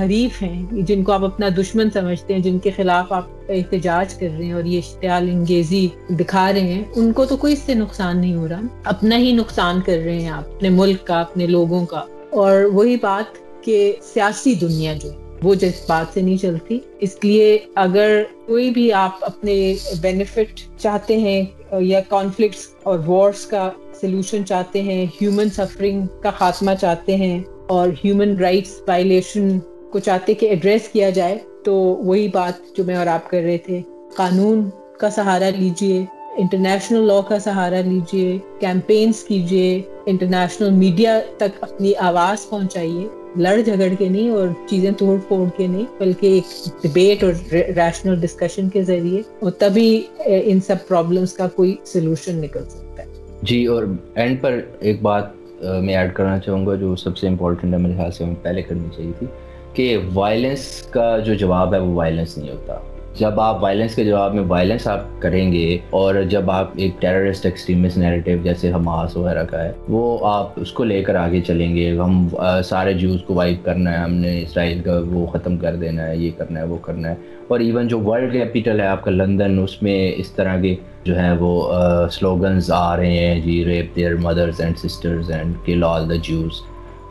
حریف ہیں، جن کو آپ اپنا دشمن سمجھتے ہیں، جن کے خلاف آپ احتجاج کر رہے ہیں اور یہ اشتعال انگیزی دکھا رہے ہیں، ان کو تو کوئی اس سے نقصان نہیں ہو رہا۔ اپنا ہی نقصان کر رہے ہیں آپ، اپنے ملک کا، اپنے لوگوں کا۔ اور وہی بات کہ سیاسی دنیا جو وہ جس بات سے نہیں چلتی۔ اس لیے اگر کوئی بھی آپ اپنے بینیفٹ چاہتے ہیں یا کانفلکٹس اور وارس کا سلوشن چاہتے ہیں ہیومن سفرنگ کا خاتمہ چاہتے ہیں اور ہیومن رائٹس وائلیشن کو چاہتے کہ ایڈریس کیا جائے، تو وہی بات جو میں اور آپ کر رہے تھے۔ قانون کا سہارا لیجیے انٹرنیشنل لا کا سہارا لیجیے کیمپینز کیجیے انٹرنیشنل میڈیا تک اپنی آواز پہنچائیے۔ لڑ جھگڑ کے نہیں اور چیزیں توڑ پھوڑ کے نہیں، بلکہ ایک ڈبیٹ اور ریشنل ڈسکشن کے ذریعے اور تبھی ان سب پرابلمس کا کوئی سلوشن نکل سکتا ہے۔ جی اور اینڈ پر ایک بات میں ایڈ کرنا چاہوں گا جو سب سے امپورٹنٹ ہے میرے خیال سے، ہمیں پہلے کرنی چاہیے تھی کہ وائلنس کا جو جواب ہے وہ وائلنس نہیں ہوتا۔ جب آپ وائلنس کے جواب میں وائلنس آپ کریں گے اور جب آپ ایک ٹیررسٹ ایکسٹریمسٹ نیریٹیو جیسے حماس وغیرہ کا ہے، وہ آپ اس کو لے کر آگے چلیں گے۔ ہم سارے جوز کو وائپ کرنا ہے، ہم نے اسرائیل کا وہ ختم کر دینا ہے، یہ کرنا ہے، وہ کرنا ہے۔ اور ایون جو ورلڈ کیپیٹل ہے آپ کا لندن اس میں اس طرح کے جو ہیں وہ سلوگنز آ رہے ہیں جی rape their mothers and sisters and kill all the جوز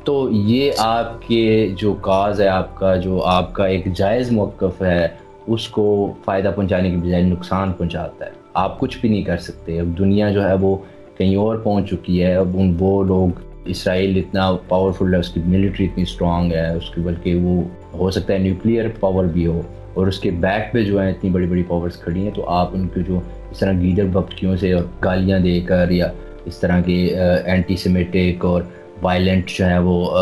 تو یہ آپ کے جو کاز ہے، آپ کا جو، آپ کا ایک جائز موقف ہے اس کو فائدہ پہنچانے کی بجائے نقصان پہنچاتا ہے۔ آپ کچھ بھی نہیں کر سکتے۔ اب دنیا جو ہے وہ کہیں اور پہنچ چکی ہے۔ اب ان وہ لوگ، اسرائیل اتنا پاورفل ہے، اس کی ملٹری اتنی اسٹرانگ ہے، اس کی بلکہ وہ ہو سکتا ہے نیوکلیئر پاور بھی ہو۔ اور اس کے بیک پہ جو ہے اتنی بڑی بڑی پاورز کھڑی ہیں، تو آپ ان کے جو اس طرح گیدر بپکیوں سے اور گالیاں دے کر یا اس طرح کے اینٹی سیمیٹک اور وائلنٹ جو ہے وہ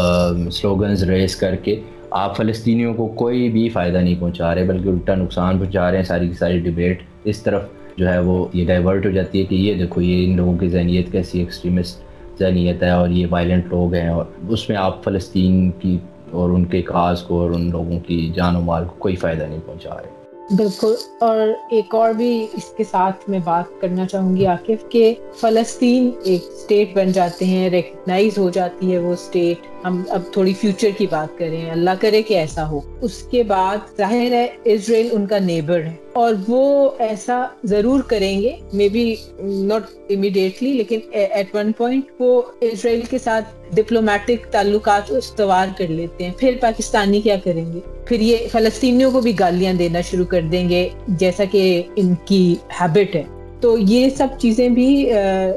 سلوگنز ریز کر کے آپ فلسطینیوں کو کوئی بھی فائدہ نہیں پہنچا رہے، بلکہ الٹا نقصان پہنچا رہے ہیں، ساری کی ساری ڈبیٹ اس طرف جو ہے وہ یہ ڈائیورٹ ہو جاتی ہے کہ یہ دیکھو، یہ ان لوگوں کی ذہنیت کیسی ایکسٹریمسٹ ذہنیت ہے اور یہ وائلنٹ لوگ ہیں اور اس میں آپ فلسطین کی اور ان کے کاز کو اور ان لوگوں کی جان و مال کو کوئی فائدہ نہیں پہنچا رہے۔ بالکل، اور ایک اور بھی اس کے ساتھ میں بات کرنا چاہوں گی عاقف کہ فلسطین ایک اسٹیٹ بن جاتے ہیں ریکگنائز ہو جاتی ہے وہ اسٹیٹ ہم اب تھوڑی فیوچر کی بات کریں اللہ کرے کہ ایسا ہو۔ اس کے بعد ظاہر ہے اسرائیل ان کا نیبر ہے، اور وہ ایسا ضرور کریں گے مے بی ناٹ امیڈیٹلی لیکن ایٹ ون پوائنٹ وہ اسرائیل کے ساتھ ڈپلومیٹک تعلقات استوار کر لیتے ہیں۔ پھر پاکستانی کیا کریں گے؟ پھر یہ فلسطینیوں کو بھی گالیاں دینا شروع کر دیں گے، جیسا کہ ان کی ہیبٹ ہے۔ تو یہ سب چیزیں بھی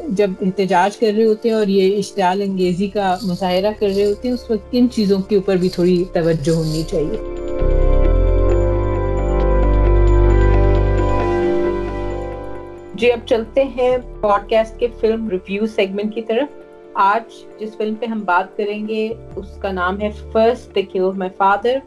جب احتجاج کر رہے ہوتے ہیں اور یہ اشتعال انگیزی کا مظاہرہ کر رہے ہوتے ہیں، اس وقت ان چیزوں کے اوپر بھی تھوڑی توجہ ہونی چاہیے۔ جی اب چلتے ہیں پوڈ کاسٹ کے فلم ریویو سیگمنٹ کی طرف۔ آج جس فلم پہ ہم بات کریں گے، اس کا نام ہے فرسٹ کل مائی فادر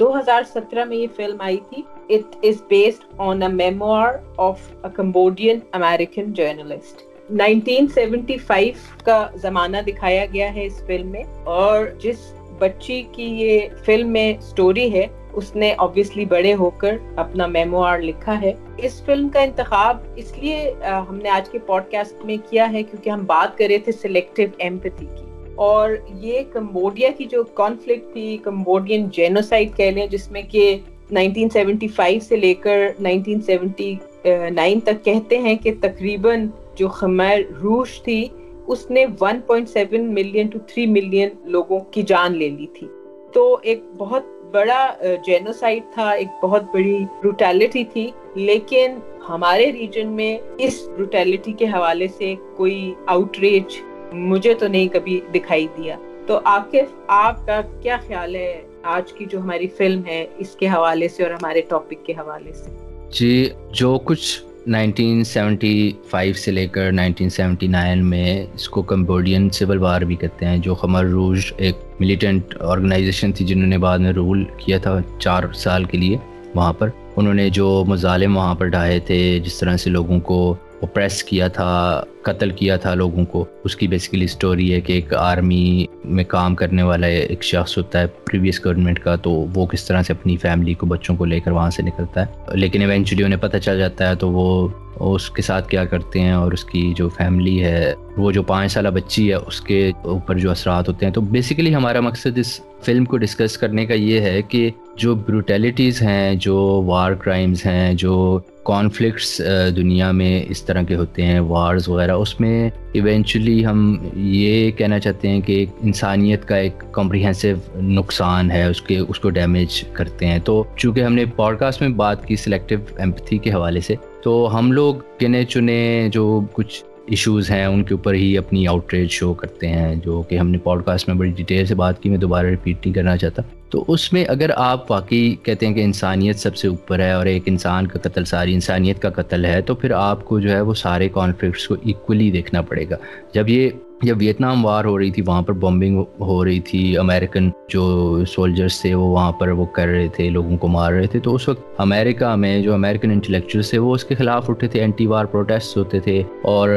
دو ہزار سترہ میں یہ فلم آئی تھی۔ It is based on a memoir of a Cambodian American journalist 1975 کا زمانہ دکھایا گیا ہے اس فلم میں اور جس بچی کی یہ فلم میں سٹوری ہے، اس نے obviously بڑے ہو کر اپنا میموار لکھا ہے۔ اس فلم کا انتخاب اس لیے ہم نے آج کے پوڈ کاسٹ میں کیا ہے کیونکہ ہم بات کر رہے تھے سلیکٹو ایمپتھی کی۔ اور یہ کمبوڈیا کی جو کانفلکٹ تھی، کمبوڈین جینوسائڈ کہہ لیں، جس میں کہ 1975 سے لے کر 1979 تک کہتے ہیں کہ تقریباً جو خمیر روش تھی، اس نے 1.7 ملین ٹو 3 ملین لوگوں کی جان لے لی تھی۔ تو ایک بہت بڑا جینوسائڈ تھا، ایک بہت بڑی بروٹیلٹی تھی۔ لیکن ہمارے ریجن میں اس بروٹیلٹی کے حوالے سے کوئی آؤٹ ریچ مجھے تو نہیں کبھی دکھائی دیا۔ تو آکف آپ کا کیا خیال ہے آج کی جو ہماری فلم ہے اس کے حوالے سے اور ہمارے ٹاپک کے حوالے سے؟ جی جو کچھ 1975 سے لے کر 1979 میں اس کو کمبوڈین سول وار بھی کہتے ہیں، جو خمر روج ایک ملیٹنٹ آرگنائزیشن تھی جنہوں نے بعد میں رول کیا تھا چار سال کے لیے وہاں پر۔ انہوں نے جو مظالم وہاں پر ڈھائے تھے، جس طرح سے لوگوں کو اوپریس کیا تھا، قتل کیا تھا لوگوں کو۔ اس کی بیسیکلی اسٹوری ہے کہ ایک آرمی میں کام کرنے والا ایک شخص ہوتا ہے پریویس گورنمنٹ کا، تو وہ کس طرح سے اپنی فیملی کو، بچوں کو لے کر وہاں سے نکلتا ہے۔ لیکن ایونچولی انہیں پتہ چل جاتا ہے، تو وہ اس کے ساتھ کیا کرتے ہیں اور اس کی جو فیملی ہے، وہ جو پانچ سالہ بچی ہے، اس کے اوپر جو اثرات ہوتے ہیں۔ تو بیسیکلی ہمارا مقصد اس فلم کو ڈسکس کرنے کا یہ ہے کہ جو بروٹیلیٹیز ہیں، جو وار کرائمز ہیں، جو کانفلکٹس uh, دنیا میں اس طرح کے ہوتے ہیں وارز وغیرہ، اس میں ایونچولی ہم یہ کہنا چاہتے ہیں کہ انسانیت کا ایک کمپریہنسو نقصان ہے، اس کے، اس کو ڈیمیج کرتے ہیں۔ تو چونکہ ہم نے پوڈ کاسٹ میں بات کی سلیکٹو ایمپتھی کے حوالے سے، تو ہم لوگ گنے چنے، جو کچھ ایشوز ہیں، ان کے اوپر ہی اپنی آؤٹریج شو کرتے ہیں، جو کہ ہم نے پوڈ کاسٹ میں بڑی ڈیٹیل سے بات کی، میں دوبارہ ریپیٹ نہیں کرنا چاہتا۔ تو اس میں اگر آپ واقعی کہتے ہیں کہ انسانیت سب سے اوپر ہے اور ایک انسان کا قتل، ساری انسانیت کا قتل ہے، تو پھر آپ کو جو ہے وہ سارے کانفلکٹس کو ایکولی دیکھنا پڑے گا۔ جب یہ جب ویتنام وار ہو رہی تھی، وہاں پر بمبنگ ہو رہی تھی امریکن جو سولجرس تھے وہ وہاں پر وہ کر رہے تھے، لوگوں کو مار رہے تھے۔ تو اس وقت امریکہ میں جو امریکن انٹلیکچوئلس تھے وہ اس کے خلاف اٹھے تھے اینٹی وار پروٹیسٹ ہوتے تھے۔ اور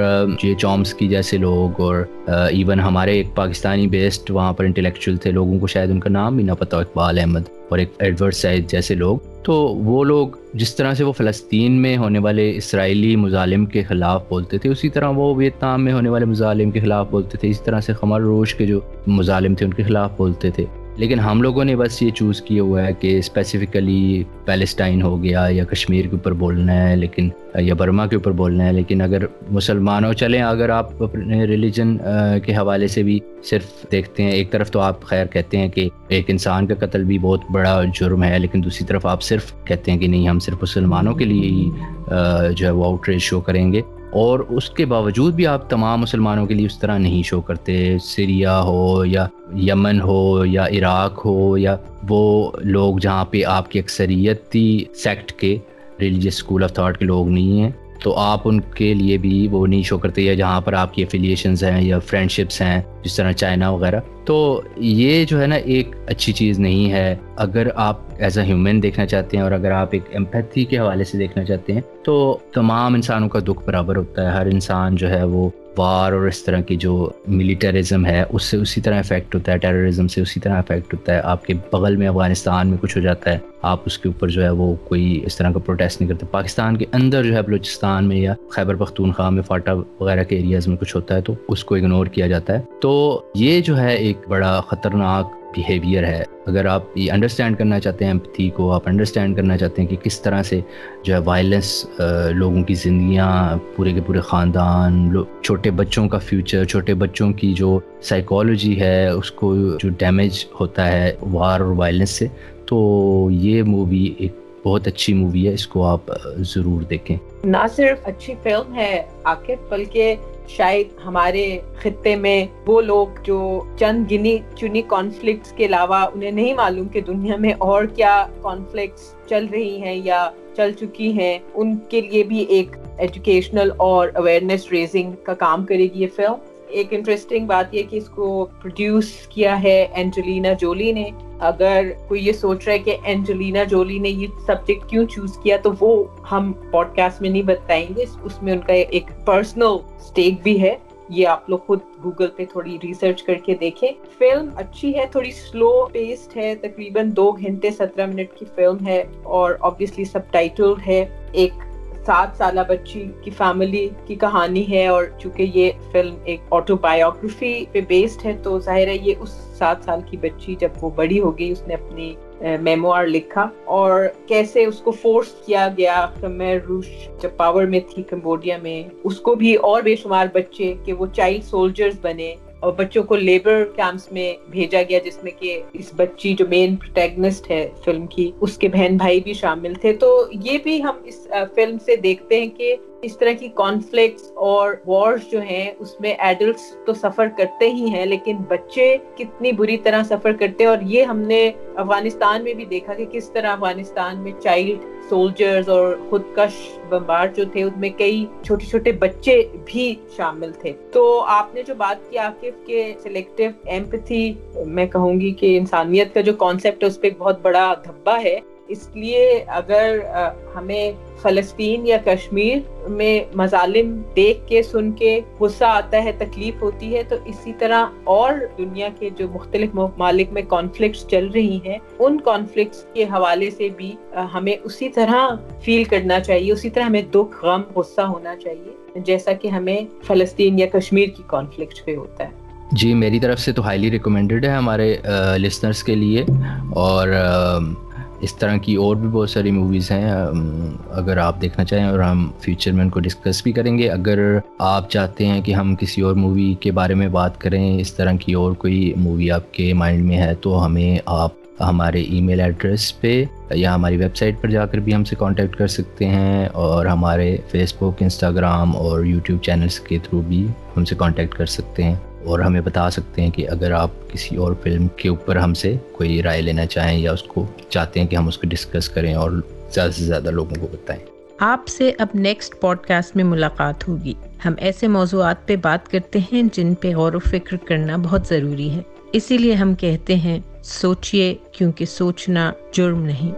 یہ چومس کی جیسے لوگ اور ایون ہمارے ایک پاکستانی بیسڈ وہاں پر انٹلیکچوئل تھے، لوگوں کو شاید ان کا نام بھی نہ پتا، اقبال احمد۔ اور ایک ایڈورسائز جیسے لوگ، تو وہ لوگ جس طرح سے وہ فلسطین میں ہونے والے اسرائیلی مظالم کے خلاف بولتے تھے، اسی طرح وہ ویتنام میں ہونے والے مظالم کے خلاف بولتے تھے، اسی طرح سے خمر روش کے جو مظالم تھے ان کے خلاف بولتے تھے۔ لیکن ہم لوگوں نے بس یہ چوز کیا ہوا ہے کہ اسپیسیفکلی پیلسٹائن ہو گیا یا کشمیر کے اوپر بولنا ہے، لیکن یا برما کے اوپر بولنا ہے، لیکن اگر مسلمانوں چلیں، اگر آپ اپنے ریلیجن کے حوالے سے بھی صرف دیکھتے ہیں، ایک طرف تو آپ خیر کہتے ہیں کہ ایک انسان کا قتل بھی بہت بڑا جرم ہے، لیکن دوسری طرف آپ صرف کہتے ہیں کہ نہیں، ہم صرف مسلمانوں کے لیے ہی جو ہے وہ آؤٹ ریچ شو کریں گے۔ اور اس کے باوجود بھی آپ تمام مسلمانوں کے لیے اس طرح نہیں شو کرتے، سیریا ہو یا یمن ہو یا عراق ہو یا وہ لوگ جہاں پہ آپ کی اکثریت تھی سیکٹ کے ریلیجیس اسکول آف تھاٹ کے لوگ نہیں ہیں۔ تو آپ ان کے لیے بھی وہ نہیں شو کرتے یا جہاں پر آپ کی افیلیشنز ہیں یا فرینڈ شپس ہیں، جس طرح چائنا وغیرہ۔ تو یہ جو ہے نا ایک اچھی چیز نہیں ہے۔ اگر آپ ایز اے ہیومن دیکھنا چاہتے ہیں اور اگر آپ ایک ایمپیتھی کے حوالے سے دیکھنا چاہتے ہیں، تو تمام انسانوں کا دکھ برابر ہوتا ہے۔ ہر انسان جو ہے وہ وار اور اس طرح کی جو ملیٹرزم ہے، اس سے اسی طرح افیکٹ ہوتا ہے ٹیررزم سے اسی طرح افیکٹ ہوتا ہے۔ آپ کے بغل میں افغانستان میں کچھ ہو جاتا ہے، آپ اس کے اوپر جو ہے وہ کوئی اس طرح کا پروٹیسٹ نہیں کرتے۔ پاکستان کے اندر جو ہے بلوچستان میں یا خیبر پختونخوا میں فاٹا وغیرہ کے ایریاز میں کچھ ہوتا ہے تو اس کو اگنور کیا جاتا ہے۔ تو یہ جو ہے ایک بڑا خطرناک بیہیویئر ہے۔ اگر آپ یہ انڈرسٹینڈ کرنا چاہتے ہیں امپتھی کو، آپ انڈرسٹینڈ کرنا چاہتے ہیں کہ کس طرح سے جو ہے وائلنس لوگوں کی زندگیاں، پورے کے پورے خاندان چھوٹے بچوں کا فیوچر چھوٹے بچوں کی جو سائیکالوجی ہے، اس کو جو ڈیمیج ہوتا ہے وار اور وائلنس سے، تو یہ مووی ایک بہت اچھی مووی ہے۔ اس کو آپ ضرور دیکھیں۔ نہ صرف اچھی فلم ہے آخر، بلکہ شاید ہمارے خطے میں وہ لوگ جو چند گنی چنی کانفلکٹس کے علاوہ انہیں نہیں معلوم کہ دنیا میں اور کیا کانفلکٹس چل رہی ہیں یا چل چکی ہیں، ان کے لیے بھی ایک ایجوکیشنل اور اویئرنیس ریزنگ کا کام کرے گی یہ فلم ایک انٹرسٹنگ بات یہ کہ اس کو پروڈیوس کیا ہے اینجلینا جولی نے۔ اگر کوئی یہ سوچ رہا ہے کہ اینجلینا جولی نے یہ سبجیکٹ کیوں چوز کیا، تو وہ ہم پوڈ کاسٹ میں نہیں بتائیں گے۔ اس میں ان کا ایک پرسنل اسٹیک بھی ہے۔ یہ آپ لوگ خود گوگل پہ تھوڑی ریسرچ کر کے دیکھیں۔ فلم اچھی ہے، تھوڑی سلو پیسڈ ہے، تقریباً دو گھنٹے سترہ منٹ کی فلم ہے اور آبویسلی سب ٹائٹل ہے۔ ایک سات سالہ بچی کی فیملی کی کہانی ہے اور چونکہ یہ فلم ایک آٹو بایوگرافی پہ بیسڈ ہے تو ظاہر ہے یہ اس سات سال کی بچی جب وہ بڑی ہو گئی، اس نے اپنی میموار لکھا اور کیسے اس کو فورس کیا گیا، خمیر روش جب پاور میں تھی کمبوڈیا میں، اس کو بھی اور بے شمار بچے کہ وہ چائلڈ سولجرز بنے۔ اور بچوں کو لیبر کیمپس میں بھیجا گیا جس میں کہ اس بچی جو مین پروٹیگنسٹ ہے فلم کی، اس کے بہن بھائی بھی شامل تھے۔ تو یہ بھی ہم اس فلم سے دیکھتے ہیں کہ اس طرح کی کانفلکٹس اور وارز جو ہیں، اس میں ایڈلٹس تو سفر کرتے ہی ہیں، لیکن بچے کتنی بری طرح سفر کرتے ہیں۔ اور یہ ہم نے افغانستان میں بھی دیکھا کہ کس طرح افغانستان میں چائلڈ سولجرز اور خودکش بمبار جو تھے، ان میں کئی چھوٹے چھوٹے بچے بھی شامل تھے۔ تو آپ نے جو بات کی، عاقف کے سلیکٹو ایمپتھی میں کہوں گی کہ انسانیت کا جو کانسیپٹ ہے، اس پہ ایک بہت بڑا دھبا ہے۔ اس لیے اگر ہمیں فلسطین یا کشمیر میں مظالم دیکھ کے، سن کے غصہ آتا ہے، تکلیف ہوتی ہے، تو اسی طرح اور دنیا کے جو مختلف ممالک میں کانفلکٹس چل رہی ہیں، ان کانفلکٹس کے حوالے سے بھی ہمیں اسی طرح فیل کرنا چاہیے، اسی طرح ہمیں دکھ، غم، غصہ ہونا چاہیے، جیسا کہ ہمیں فلسطین یا کشمیر کی کانفلکٹ پہ ہوتا ہے۔ جی میری طرف سے تو ہائیلی ریکمینڈیڈ ہے ہمارے لسنرس کے لیے اور اس طرح کی اور بھی بہت ساری موویز ہیں اگر آپ دیکھنا چاہیں اور ہم فیوچر میں ان کو ڈسکس بھی کریں گے، اگر آپ چاہتے ہیں کہ ہم کسی اور مووی کے بارے میں بات کریں، اس طرح کی اور کوئی مووی آپ کے مائنڈ میں ہے، تو ہمیں آپ ہمارے ای میل ایڈریس پہ یا ہماری ویب سائٹ پر جا کر بھی ہم سے کانٹیکٹ کر سکتے ہیں اور ہمارے فیس بک انسٹاگرام اور یوٹیوب چینلس کے تھرو بھی ہم سے کانٹیکٹ کر سکتے ہیں۔ اور ہمیں بتا سکتے ہیں کہ اگر آپ کسی اور فلم کے اوپر ہم سے کوئی رائے لینا چاہیں یا اس کو چاہتے ہیں کہ ہم اس کو ڈسکس کریں اور زیادہ سے زیادہ لوگوں کو بتائیں۔ آپ سے اب نیکسٹ پوڈ کاسٹ میں ملاقات ہوگی۔ ہم ایسے موضوعات پہ بات کرتے ہیں جن پہ غور و فکر کرنا بہت ضروری ہے۔ اسی لیے ہم کہتے ہیں، سوچئے، کیونکہ سوچنا جرم نہیں۔